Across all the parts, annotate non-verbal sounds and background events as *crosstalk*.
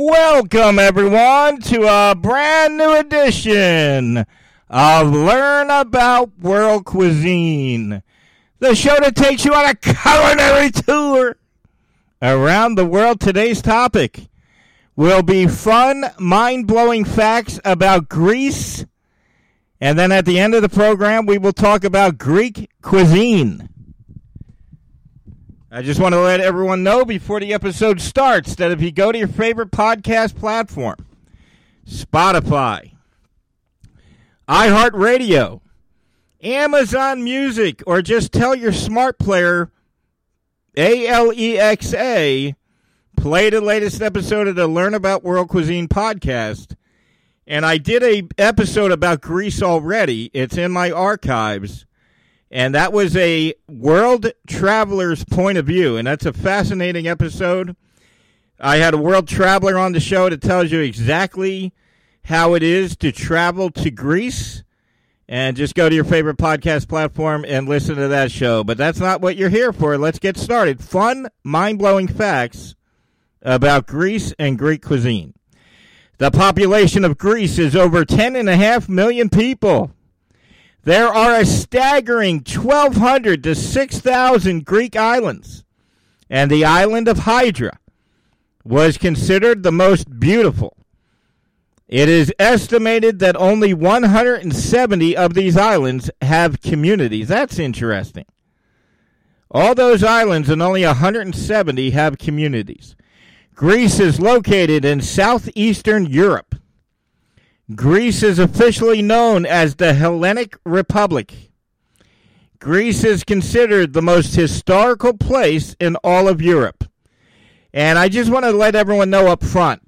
Welcome, everyone, to a brand new edition of Learn About World Cuisine, the show that takes you on a culinary tour around the world. Today's topic will be fun, mind blowing facts about Greece. And then at the end of the program, we will talk about Greek cuisine. I just want to let everyone know before the episode starts that if you go to your favorite podcast platform, Spotify, iHeartRadio, Amazon Music, or just tell your smart player, A L E X A, play the latest episode of the Learn About World Cuisine podcast. And I did a episode about Greece already. It's in my archives and that was a world traveler's point of view, and that's a fascinating episode. I had a world traveler on the show that tells you exactly how it is to travel to Greece. And just go to your favorite podcast platform and listen to that show. But that's not what you're here for. Let's get started. Fun, mind blowing facts about Greece and Greek cuisine. The population of Greece is over 10.5 million people. There are a staggering 1,200 to 6,000 Greek islands, and the island of Hydra was considered the most beautiful. It is estimated that only 170 of these islands have communities. That's interesting. All those islands and only 170 have communities. Greece is located in southeastern Europe. Greece is officially known as the Hellenic Republic. Greece is considered the most historical place in all of Europe. And I just want to let everyone know up front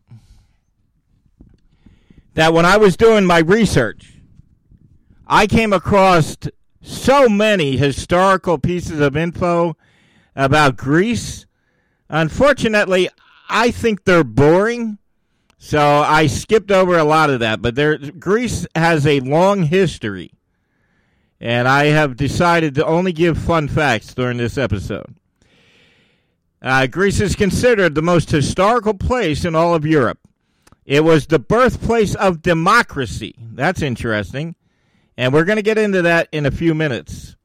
that when I was doing my research, I came across so many historical pieces of info about Greece. Unfortunately, I think they're boring so I skipped over a lot of that, but there Greece has a long history, and I have decided to only give fun facts during this episode. Uh, Greece is considered the most historical place in all of Europe. It was the birthplace of democracy. That's interesting. And we're going to get into that in a few minutes.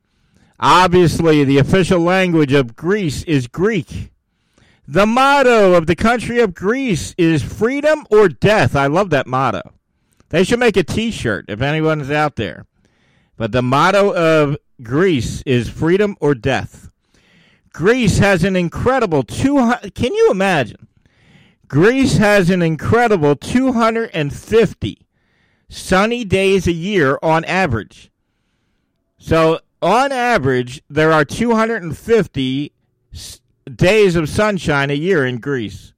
Obviously, the official language of Greece is Greek. The motto of the country of Greece is freedom or death. I love that motto. They should make a t shirt if anyone's out there. But the motto of Greece is freedom or death. Greece has an incredible 200. Can you imagine? Greece has an incredible 250 sunny days a year on average. So, on average, there are 250 days of sunshine a year in Greece.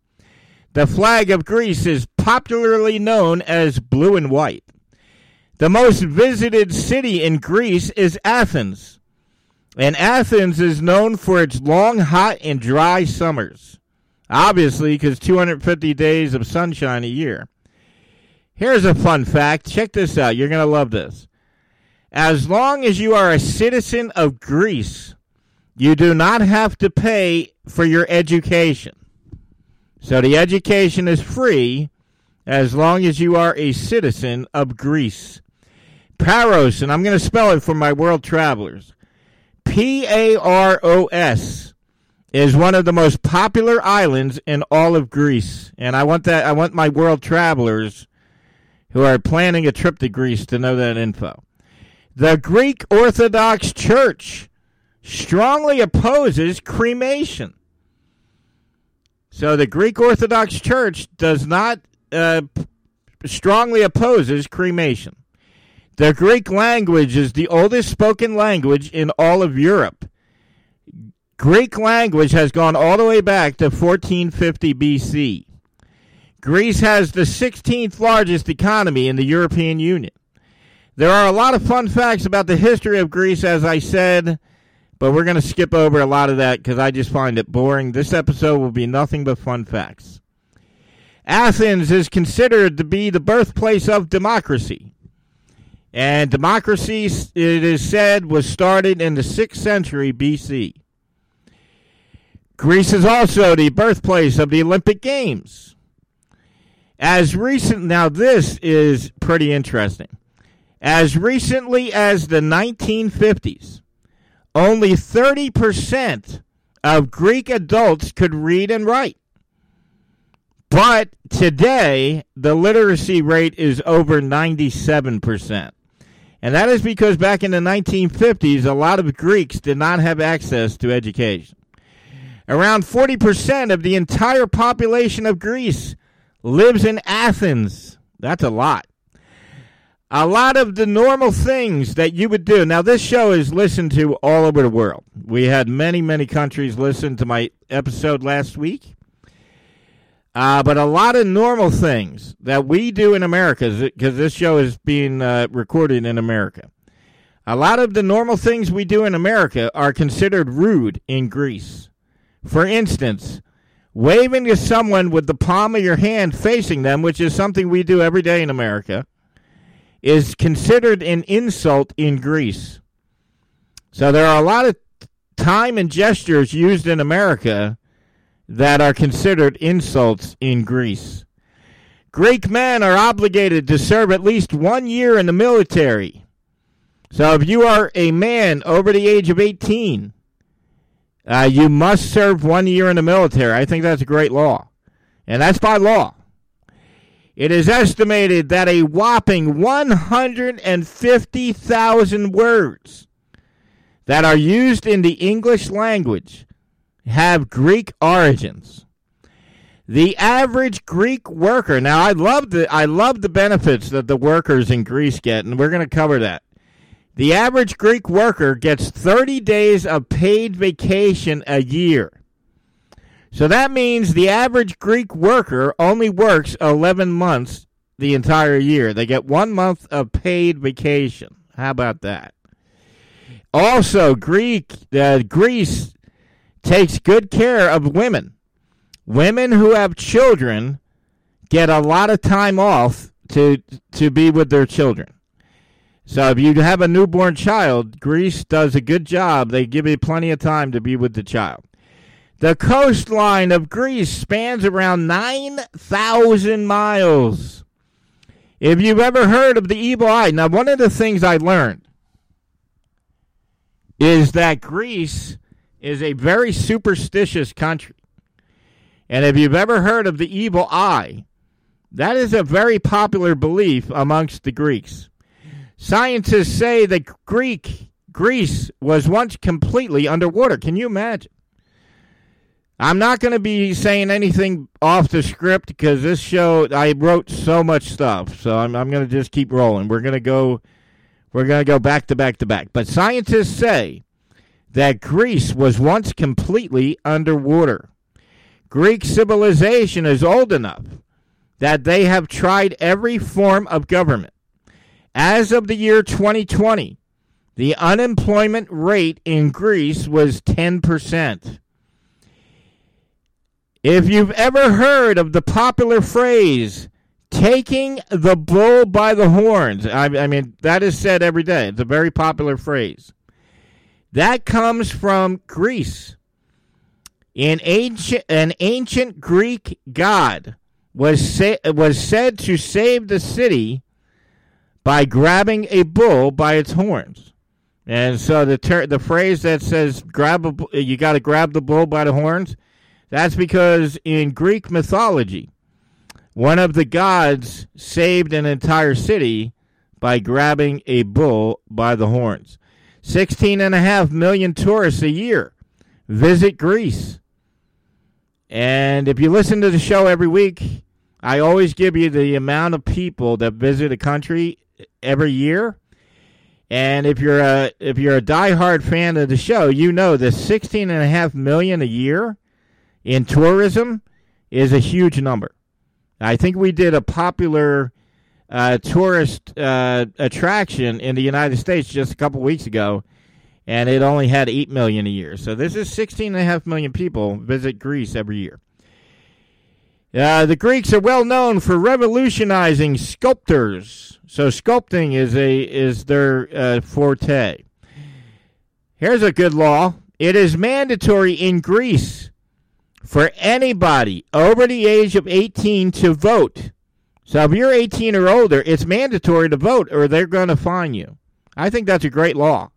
The flag of Greece is popularly known as blue and white. The most visited city in Greece is Athens. And Athens is known for its long, hot, and dry summers. Obviously, because 250 days of sunshine a year. Here's a fun fact. Check this out. You're going to love this. As long as you are a citizen of Greece, you do not have to pay for your education. So the education is free as long as you are a citizen of Greece. Paros, and I'm going to spell it for my world travelers. P A R O S is one of the most popular islands in all of Greece. And I want that I want my world travelers who are planning a trip to Greece to know that info. The Greek Orthodox Church strongly opposes cremation. So the Greek Orthodox Church does not uh, strongly opposes cremation. The Greek language is the oldest spoken language in all of Europe. Greek language has gone all the way back to 1450 BC. Greece has the 16th largest economy in the European Union. There are a lot of fun facts about the history of Greece, as I said. But we're going to skip over a lot of that because I just find it boring. This episode will be nothing but fun facts. Athens is considered to be the birthplace of democracy. And democracy, it is said, was started in the 6th century BC. Greece is also the birthplace of the Olympic Games. As recent now this is pretty interesting. As recently as the 1950s, only 30% of Greek adults could read and write. But today, the literacy rate is over 97%. And that is because back in the 1950s, a lot of Greeks did not have access to education. Around 40% of the entire population of Greece lives in Athens. That's a lot. A lot of the normal things that you would do. Now, this show is listened to all over the world. We had many, many countries listen to my episode last week. Uh, but a lot of normal things that we do in America, because this show is being uh, recorded in America, a lot of the normal things we do in America are considered rude in Greece. For instance, waving to someone with the palm of your hand facing them, which is something we do every day in America, is considered an insult in Greece. So there are a lot of time and gestures used in America that are considered insults in Greece. Greek men are obligated to serve at least one year in the military. So if you are a man over the age of 18, uh, you must serve one year in the military. I think that's a great law. And that's by law. It is estimated that a whopping 150,000 words that are used in the English language have Greek origins. The average Greek worker. Now, I love the I love the benefits that the workers in Greece get, and we're going to cover that. The average Greek worker gets 30 days of paid vacation a year. So that means the average Greek worker only works 11 months the entire year. They get one month of paid vacation. How about that? Also, Greek uh, Greece takes good care of women. Women who have children get a lot of time off to to be with their children. So if you have a newborn child, Greece does a good job. They give you plenty of time to be with the child. The coastline of Greece spans around 9,000 miles. If you've ever heard of the evil eye, now one of the things I learned is that Greece is a very superstitious country. And if you've ever heard of the evil eye, that is a very popular belief amongst the Greeks. Scientists say that Greek Greece was once completely underwater. Can you imagine? I'm not going to be saying anything off the script because this show I wrote so much stuff, so I'm I'm going to just keep rolling. We're going to go we're going to go back to back to back. But scientists say that Greece was once completely underwater. Greek civilization is old enough that they have tried every form of government. As of the year 2020, the unemployment rate in Greece was 10%. If you've ever heard of the popular phrase, taking the bull by the horns, I, I mean, that is said every day. It's a very popular phrase. That comes from Greece. An ancient, an ancient Greek god was, was said to save the city by grabbing a bull by its horns. And so the ter- the phrase that says grab a, you got to grab the bull by the horns, that's because in Greek mythology, one of the gods saved an entire city by grabbing a bull by the horns. 16 and a half million tourists a year visit Greece. And if you listen to the show every week, I always give you the amount of people that visit a country every year. And if you're a if you're a diehard fan of the show, you know that 16 and a half million a year in tourism is a huge number. I think we did a popular uh, tourist uh, attraction in the United States just a couple weeks ago, and it only had 8 million a year. So this is 16.5 million people visit Greece every year. Uh, the Greeks are well known for revolutionizing sculptors. So sculpting is a is their uh, forte. Here's a good law. It is mandatory in Greece for anybody over the age of 18 to vote So if you're 18 or older, it's mandatory to vote or they're going to fine you. I think that's a great law.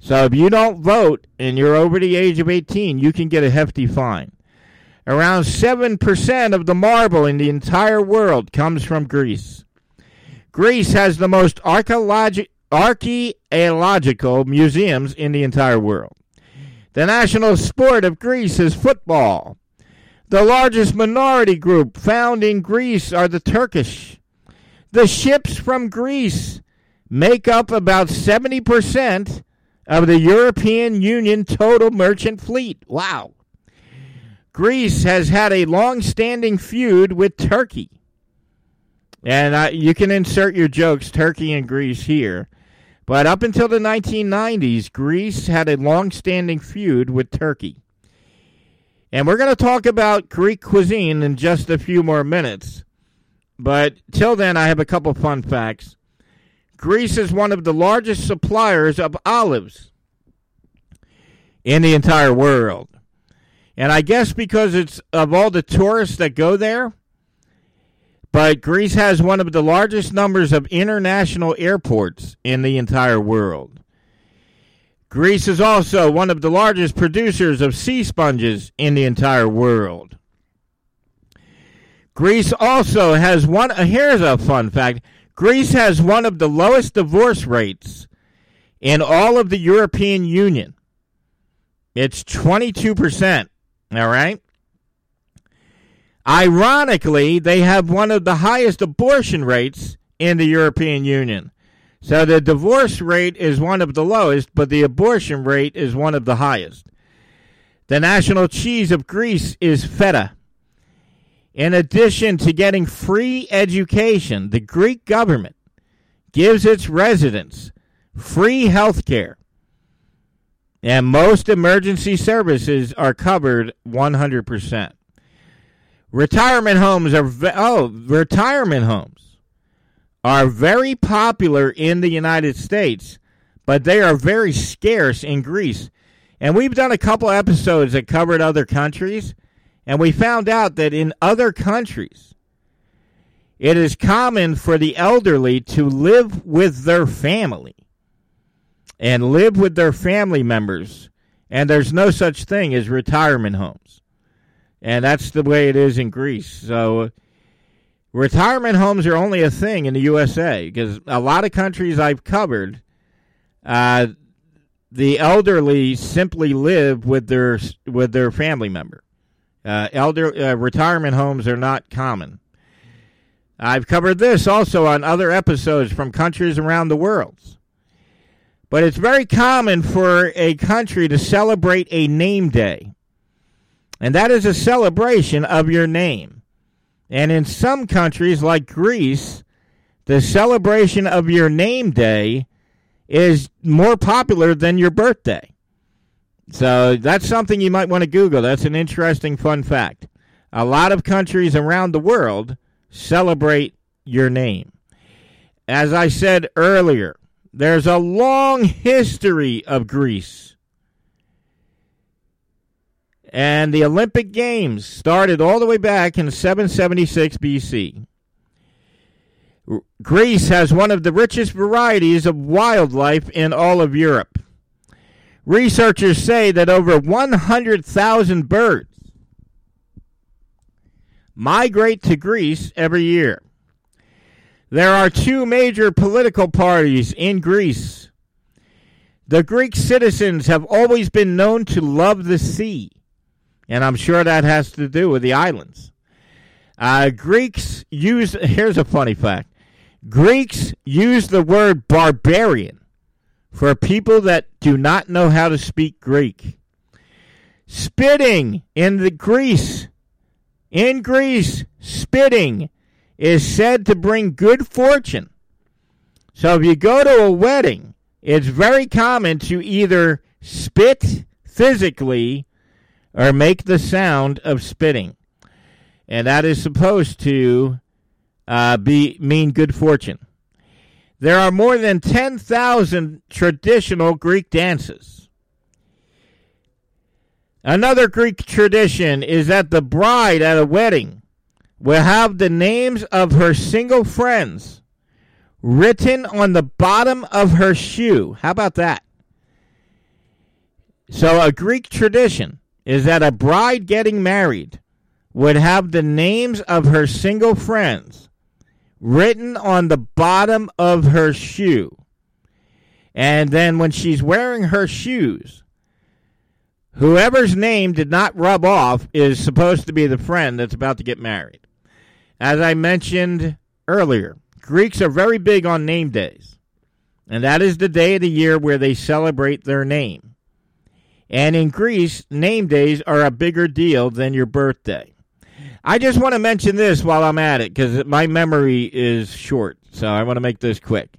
So if you don't vote and you're over the age of 18, you can get a hefty fine. Around 7% of the marble in the entire world comes from Greece. Greece has the most archaeologi- archaeological museums in the entire world. The national sport of Greece is football. The largest minority group found in Greece are the Turkish. The ships from Greece make up about 70% of the European Union total merchant fleet. Wow. Greece has had a long standing feud with Turkey. And you can insert your jokes, Turkey and Greece, here. But up until the 1990s, Greece had a long standing feud with Turkey. And we're going to talk about Greek cuisine in just a few more minutes. But till then, I have a couple fun facts. Greece is one of the largest suppliers of olives in the entire world. And I guess because it's of all the tourists that go there, but Greece has one of the largest numbers of international airports in the entire world. Greece is also one of the largest producers of sea sponges in the entire world. Greece also has one, uh, here's a fun fact Greece has one of the lowest divorce rates in all of the European Union. It's 22%. All right. Ironically, they have one of the highest abortion rates in the European Union. So the divorce rate is one of the lowest, but the abortion rate is one of the highest. The national cheese of Greece is feta. In addition to getting free education, the Greek government gives its residents free health care and most emergency services are covered 100%. Retirement homes are oh, retirement homes are very popular in the United States, but they are very scarce in Greece. And we've done a couple episodes that covered other countries, and we found out that in other countries, it is common for the elderly to live with their family and live with their family members. And there's no such thing as retirement homes. And that's the way it is in Greece. So retirement homes are only a thing in the USA because a lot of countries I've covered, uh, the elderly simply live with their with their family member. Uh, elder uh, retirement homes are not common. I've covered this also on other episodes from countries around the world. But it's very common for a country to celebrate a name day. And that is a celebration of your name. And in some countries, like Greece, the celebration of your name day is more popular than your birthday. So that's something you might want to Google. That's an interesting fun fact. A lot of countries around the world celebrate your name. As I said earlier, there's a long history of Greece. And the Olympic Games started all the way back in 776 BC. Greece has one of the richest varieties of wildlife in all of Europe. Researchers say that over 100,000 birds migrate to Greece every year. There are two major political parties in Greece. The Greek citizens have always been known to love the sea, and I'm sure that has to do with the islands. Uh, Greeks use, here's a funny fact Greeks use the word barbarian for people that do not know how to speak Greek. Spitting in the Greece, in Greece, spitting is said to bring good fortune. So if you go to a wedding, it's very common to either spit physically or make the sound of spitting. And that is supposed to uh, be mean good fortune. There are more than 10,000 traditional Greek dances. Another Greek tradition is that the bride at a wedding will have the names of her single friends written on the bottom of her shoe. How about that? So, a Greek tradition is that a bride getting married would have the names of her single friends written on the bottom of her shoe. And then when she's wearing her shoes, whoever's name did not rub off is supposed to be the friend that's about to get married. As I mentioned earlier, Greeks are very big on name days. And that is the day of the year where they celebrate their name. And in Greece, name days are a bigger deal than your birthday. I just want to mention this while I'm at it because my memory is short. So I want to make this quick.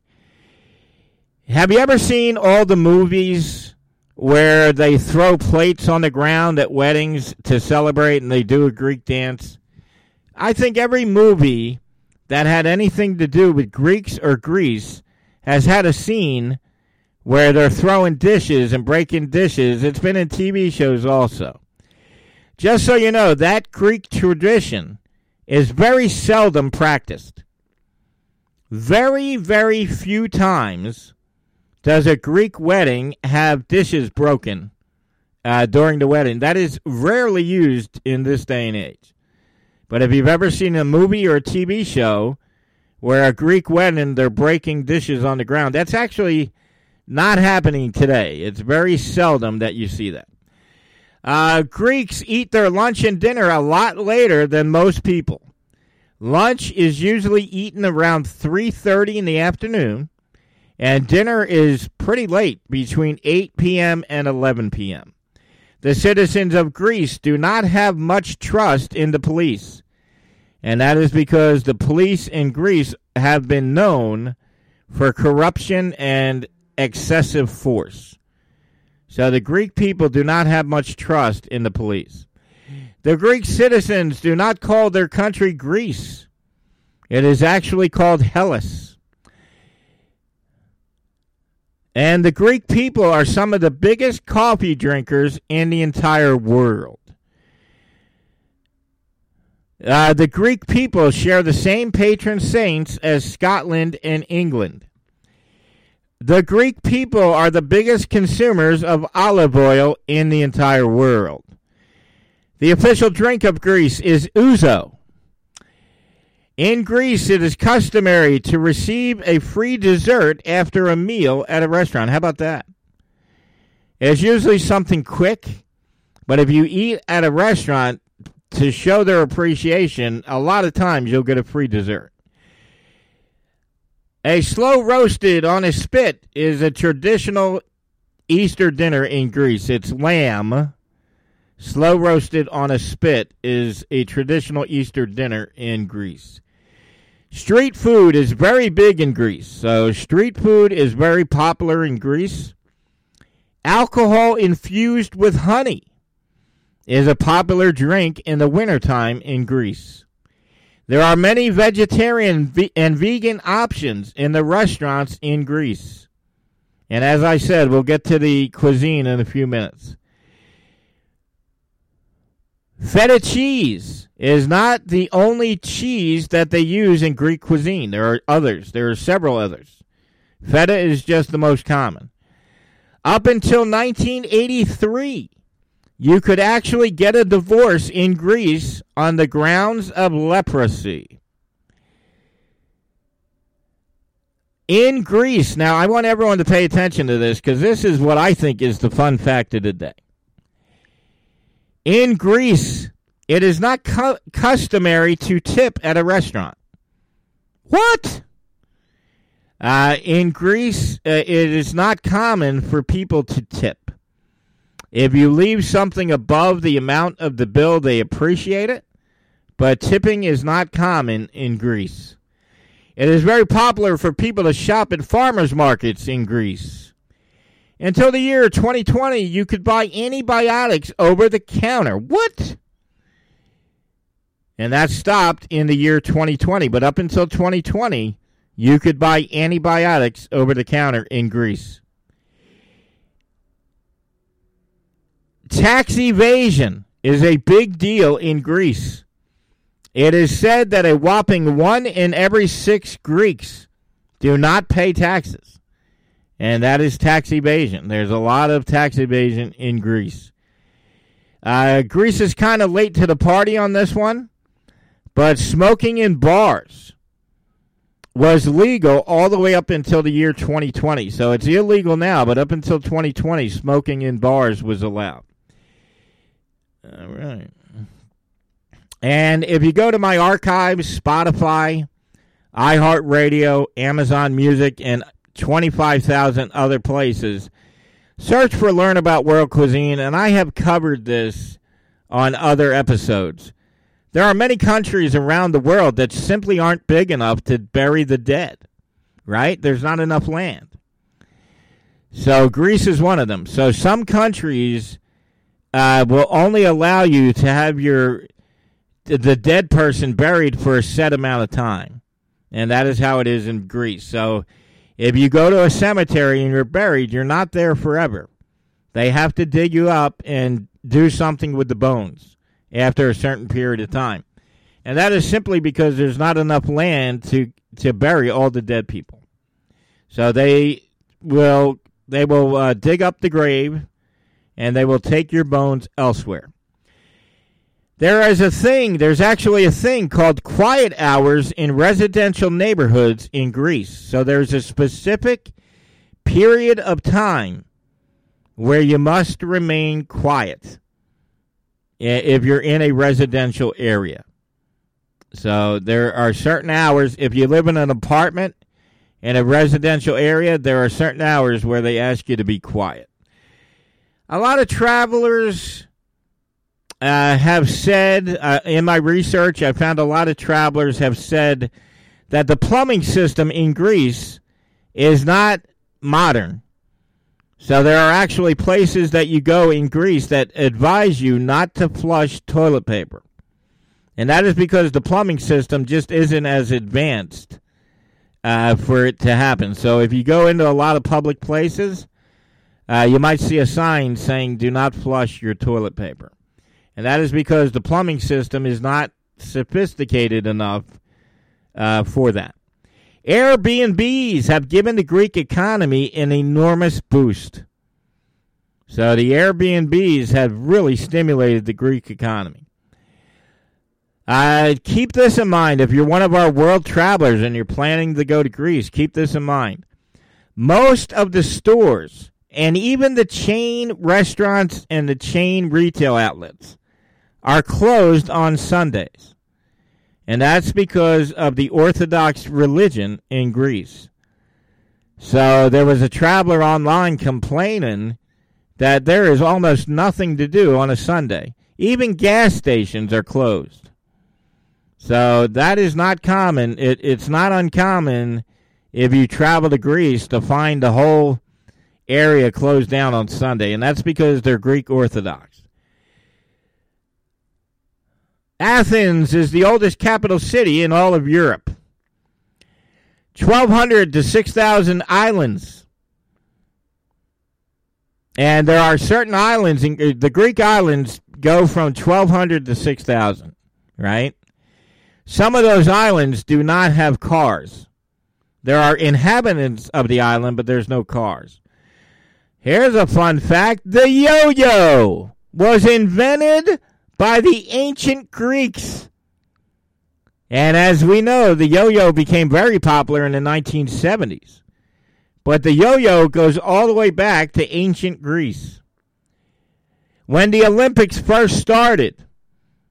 Have you ever seen all the movies where they throw plates on the ground at weddings to celebrate and they do a Greek dance? I think every movie that had anything to do with Greeks or Greece has had a scene where they're throwing dishes and breaking dishes. It's been in TV shows also. Just so you know, that Greek tradition is very seldom practiced. Very, very few times does a Greek wedding have dishes broken uh, during the wedding. That is rarely used in this day and age. But if you've ever seen a movie or a TV show where a Greek wedding they're breaking dishes on the ground, that's actually not happening today. It's very seldom that you see that. Uh, Greeks eat their lunch and dinner a lot later than most people. Lunch is usually eaten around 3:30 in the afternoon, and dinner is pretty late, between 8 p.m. and 11 p.m. The citizens of Greece do not have much trust in the police, and that is because the police in Greece have been known for corruption and excessive force. So the Greek people do not have much trust in the police. The Greek citizens do not call their country Greece. It is actually called Hellas. And the Greek people are some of the biggest coffee drinkers in the entire world. Uh, the Greek people share the same patron saints as Scotland and England. The Greek people are the biggest consumers of olive oil in the entire world. The official drink of Greece is ouzo. In Greece, it is customary to receive a free dessert after a meal at a restaurant. How about that? It's usually something quick, but if you eat at a restaurant to show their appreciation, a lot of times you'll get a free dessert. A slow roasted on a spit is a traditional Easter dinner in Greece. It's lamb. Slow roasted on a spit is a traditional Easter dinner in Greece. Street food is very big in Greece. So, street food is very popular in Greece. Alcohol infused with honey is a popular drink in the wintertime in Greece. There are many vegetarian and vegan options in the restaurants in Greece. And as I said, we'll get to the cuisine in a few minutes. Feta cheese is not the only cheese that they use in Greek cuisine. There are others. There are several others. Feta is just the most common. Up until 1983, you could actually get a divorce in Greece on the grounds of leprosy. In Greece, now I want everyone to pay attention to this because this is what I think is the fun fact of the day. In Greece, it is not cu- customary to tip at a restaurant. What? Uh, in Greece, uh, it is not common for people to tip. If you leave something above the amount of the bill, they appreciate it. But tipping is not common in Greece. It is very popular for people to shop at farmers markets in Greece. Until the year 2020, you could buy antibiotics over the counter. What? And that stopped in the year 2020. But up until 2020, you could buy antibiotics over the counter in Greece. Tax evasion is a big deal in Greece. It is said that a whopping one in every six Greeks do not pay taxes. And that is tax evasion. There's a lot of tax evasion in Greece. Uh, Greece is kind of late to the party on this one, but smoking in bars was legal all the way up until the year 2020. So it's illegal now, but up until 2020, smoking in bars was allowed. All right. And if you go to my archives, Spotify, iHeartRadio, Amazon Music, and 25,000 other places, search for Learn About World Cuisine, and I have covered this on other episodes. There are many countries around the world that simply aren't big enough to bury the dead, right? There's not enough land. So Greece is one of them. So some countries uh, will only allow you to have your the dead person buried for a set amount of time. And that is how it is in Greece. So if you go to a cemetery and you're buried, you're not there forever. They have to dig you up and do something with the bones after a certain period of time. And that is simply because there's not enough land to, to bury all the dead people. So they will they will uh, dig up the grave and they will take your bones elsewhere. There is a thing, there's actually a thing called quiet hours in residential neighborhoods in Greece. So there's a specific period of time where you must remain quiet if you're in a residential area. So there are certain hours, if you live in an apartment in a residential area, there are certain hours where they ask you to be quiet. A lot of travelers uh, have said uh, in my research, I found a lot of travelers have said that the plumbing system in Greece is not modern. So there are actually places that you go in Greece that advise you not to flush toilet paper. And that is because the plumbing system just isn't as advanced uh, for it to happen. So if you go into a lot of public places, uh, you might see a sign saying, do not flush your toilet paper. And that is because the plumbing system is not sophisticated enough uh, for that. Airbnbs have given the Greek economy an enormous boost. So the Airbnbs have really stimulated the Greek economy. Uh, keep this in mind. If you're one of our world travelers and you're planning to go to Greece, keep this in mind. Most of the stores and even the chain restaurants and the chain retail outlets are closed on Sundays. And that's because of the Orthodox religion in Greece. So there was a traveler online complaining that there is almost nothing to do on a Sunday. Even gas stations are closed. So that is not common. It, it's not uncommon if you travel to Greece to find the whole area closed down on Sunday. And that's because they're Greek Orthodox. Athens is the oldest capital city in all of Europe. 1,200 to 6,000 islands. And there are certain islands, in, the Greek islands go from 1,200 to 6,000, right? Some of those islands do not have cars. There are inhabitants of the island, but there's no cars. Here's a fun fact the yo yo was invented by the ancient Greeks. And as we know, the yo yo became very popular in the 1970s. But the yo yo goes all the way back to ancient Greece. When the Olympics first started,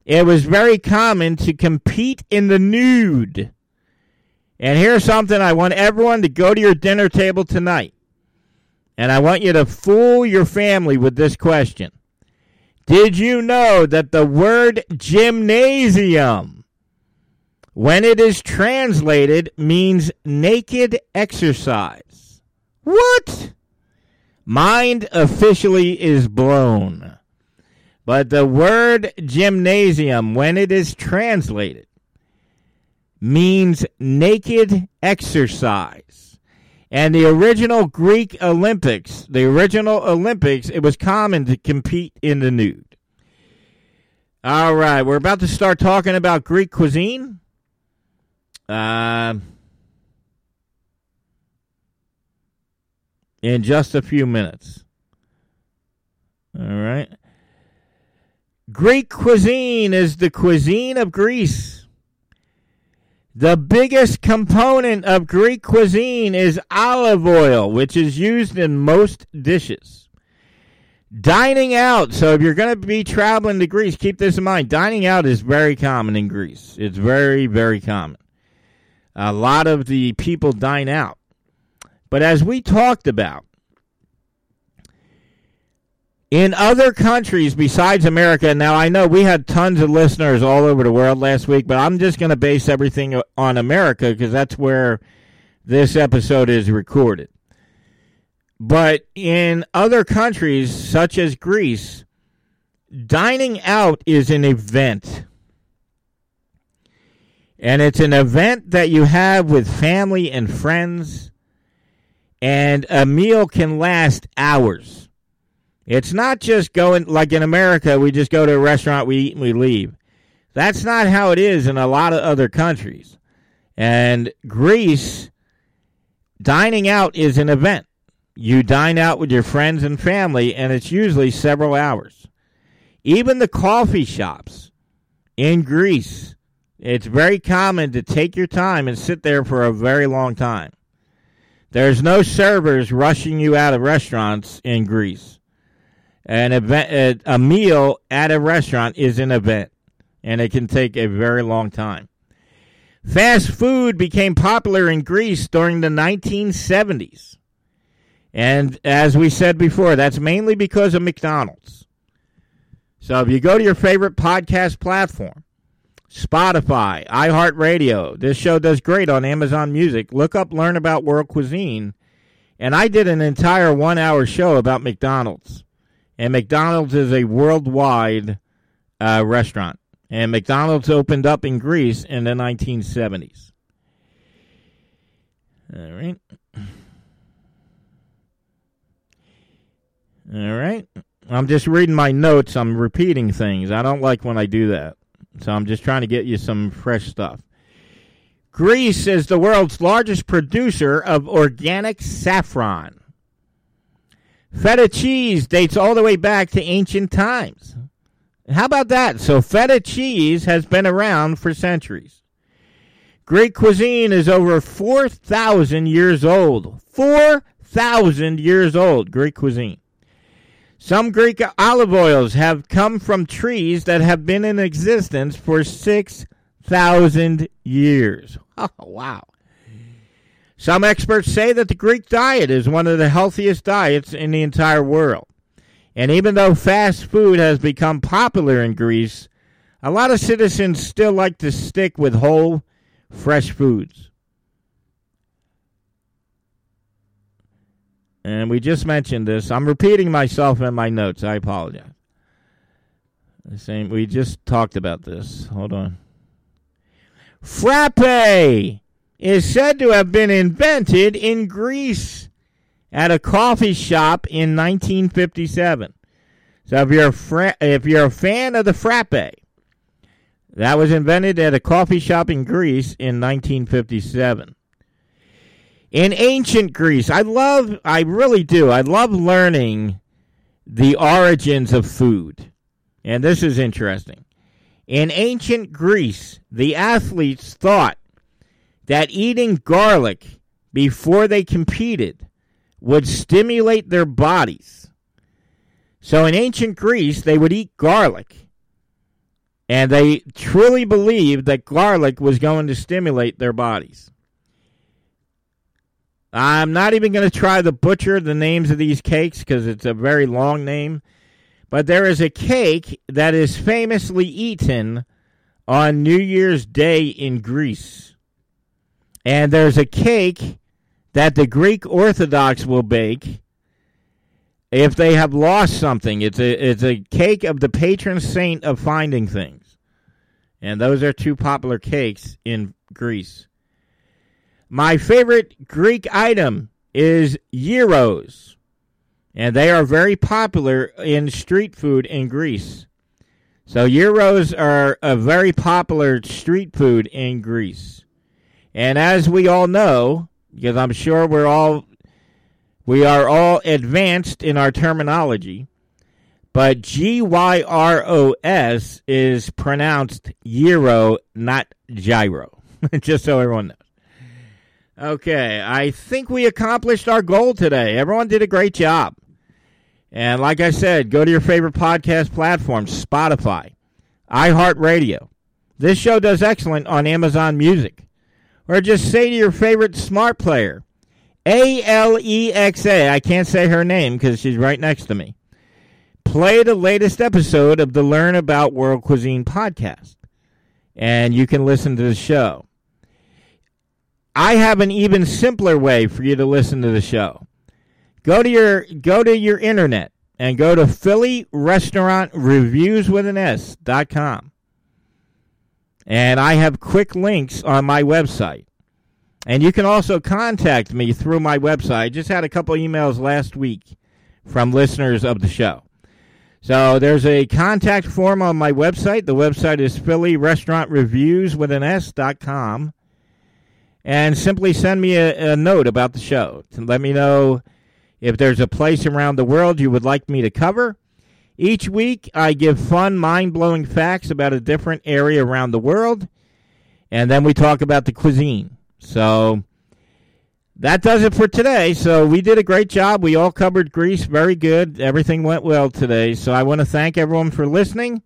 it was very common to compete in the nude. And here's something I want everyone to go to your dinner table tonight. And I want you to fool your family with this question. Did you know that the word gymnasium, when it is translated, means naked exercise? What? Mind officially is blown. But the word gymnasium, when it is translated, means naked exercise. And the original Greek Olympics, the original Olympics, it was common to compete in the nude. All right, we're about to start talking about Greek cuisine. Uh, in just a few minutes. All right. Greek cuisine is the cuisine of Greece. The biggest component of Greek cuisine is olive oil, which is used in most dishes. Dining out. So if you're going to be traveling to Greece, keep this in mind. Dining out is very common in Greece. It's very, very common. A lot of the people dine out. But as we talked about, in other countries besides America, now I know we had tons of listeners all over the world last week, but I'm just going to base everything on America because that's where this episode is recorded. But in other countries, such as Greece, dining out is an event. And it's an event that you have with family and friends. And a meal can last hours. It's not just going, like in America, we just go to a restaurant, we eat, and we leave. That's not how it is in a lot of other countries. And Greece, dining out is an event. You dine out with your friends and family, and it's usually several hours. Even the coffee shops in Greece, it's very common to take your time and sit there for a very long time. There's no servers rushing you out of restaurants in Greece. An event, a meal at a restaurant is an event, and it can take a very long time. Fast food became popular in Greece during the 1970s. And as we said before, that's mainly because of McDonald's. So if you go to your favorite podcast platform, Spotify, iHeartRadio, this show does great on Amazon Music. Look up Learn About World Cuisine. And I did an entire one hour show about McDonald's. And McDonald's is a worldwide uh, restaurant. And McDonald's opened up in Greece in the 1970s. All right. All right. I'm just reading my notes. I'm repeating things. I don't like when I do that. So I'm just trying to get you some fresh stuff. Greece is the world's largest producer of organic saffron. Feta cheese dates all the way back to ancient times. How about that? So, feta cheese has been around for centuries. Greek cuisine is over 4,000 years old. 4,000 years old, Greek cuisine. Some Greek olive oils have come from trees that have been in existence for 6,000 years. *laughs* Oh, wow. Some experts say that the Greek diet is one of the healthiest diets in the entire world. And even though fast food has become popular in Greece, a lot of citizens still like to stick with whole, fresh foods. And we just mentioned this. I'm repeating myself in my notes. I apologize. The same. We just talked about this. Hold on. Frappe is said to have been invented in Greece at a coffee shop in 1957. So if you're a if you're a fan of the frappe, that was invented at a coffee shop in Greece in 1957 in ancient Greece, I love, I really do, I love learning the origins of food. And this is interesting. In ancient Greece, the athletes thought that eating garlic before they competed would stimulate their bodies. So in ancient Greece, they would eat garlic. And they truly believed that garlic was going to stimulate their bodies. I'm not even going to try to butcher the names of these cakes because it's a very long name. But there is a cake that is famously eaten on New Year's Day in Greece. And there's a cake that the Greek Orthodox will bake if they have lost something. It's a it's a cake of the patron saint of finding things. And those are two popular cakes in Greece. My favorite Greek item is gyros, and they are very popular in street food in Greece. So gyros are a very popular street food in Greece. And as we all know, because I'm sure we're all we are all advanced in our terminology, but G Y R O S is pronounced gyro, not gyro. *laughs* Just so everyone knows. Okay, I think we accomplished our goal today. Everyone did a great job. And like I said, go to your favorite podcast platform, Spotify, iHeartRadio. This show does excellent on Amazon Music. Or just say to your favorite smart player, A L E X A, I can't say her name because she's right next to me. Play the latest episode of the Learn About World Cuisine podcast, and you can listen to the show. I have an even simpler way for you to listen to the show. Go to your go to your internet and go to Philly Restaurant Reviews with an S dot com. And I have quick links on my website. And you can also contact me through my website. I just had a couple emails last week from listeners of the show. So there's a contact form on my website. The website is Philly Restaurant Reviews with an S dot com. And simply send me a, a note about the show to let me know if there's a place around the world you would like me to cover. Each week, I give fun, mind blowing facts about a different area around the world, and then we talk about the cuisine. So that does it for today. So we did a great job. We all covered Greece very good. Everything went well today. So I want to thank everyone for listening.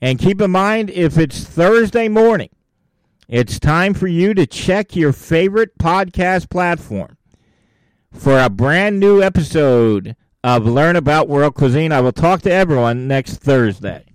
And keep in mind, if it's Thursday morning, it's time for you to check your favorite podcast platform for a brand new episode of Learn About World Cuisine. I will talk to everyone next Thursday.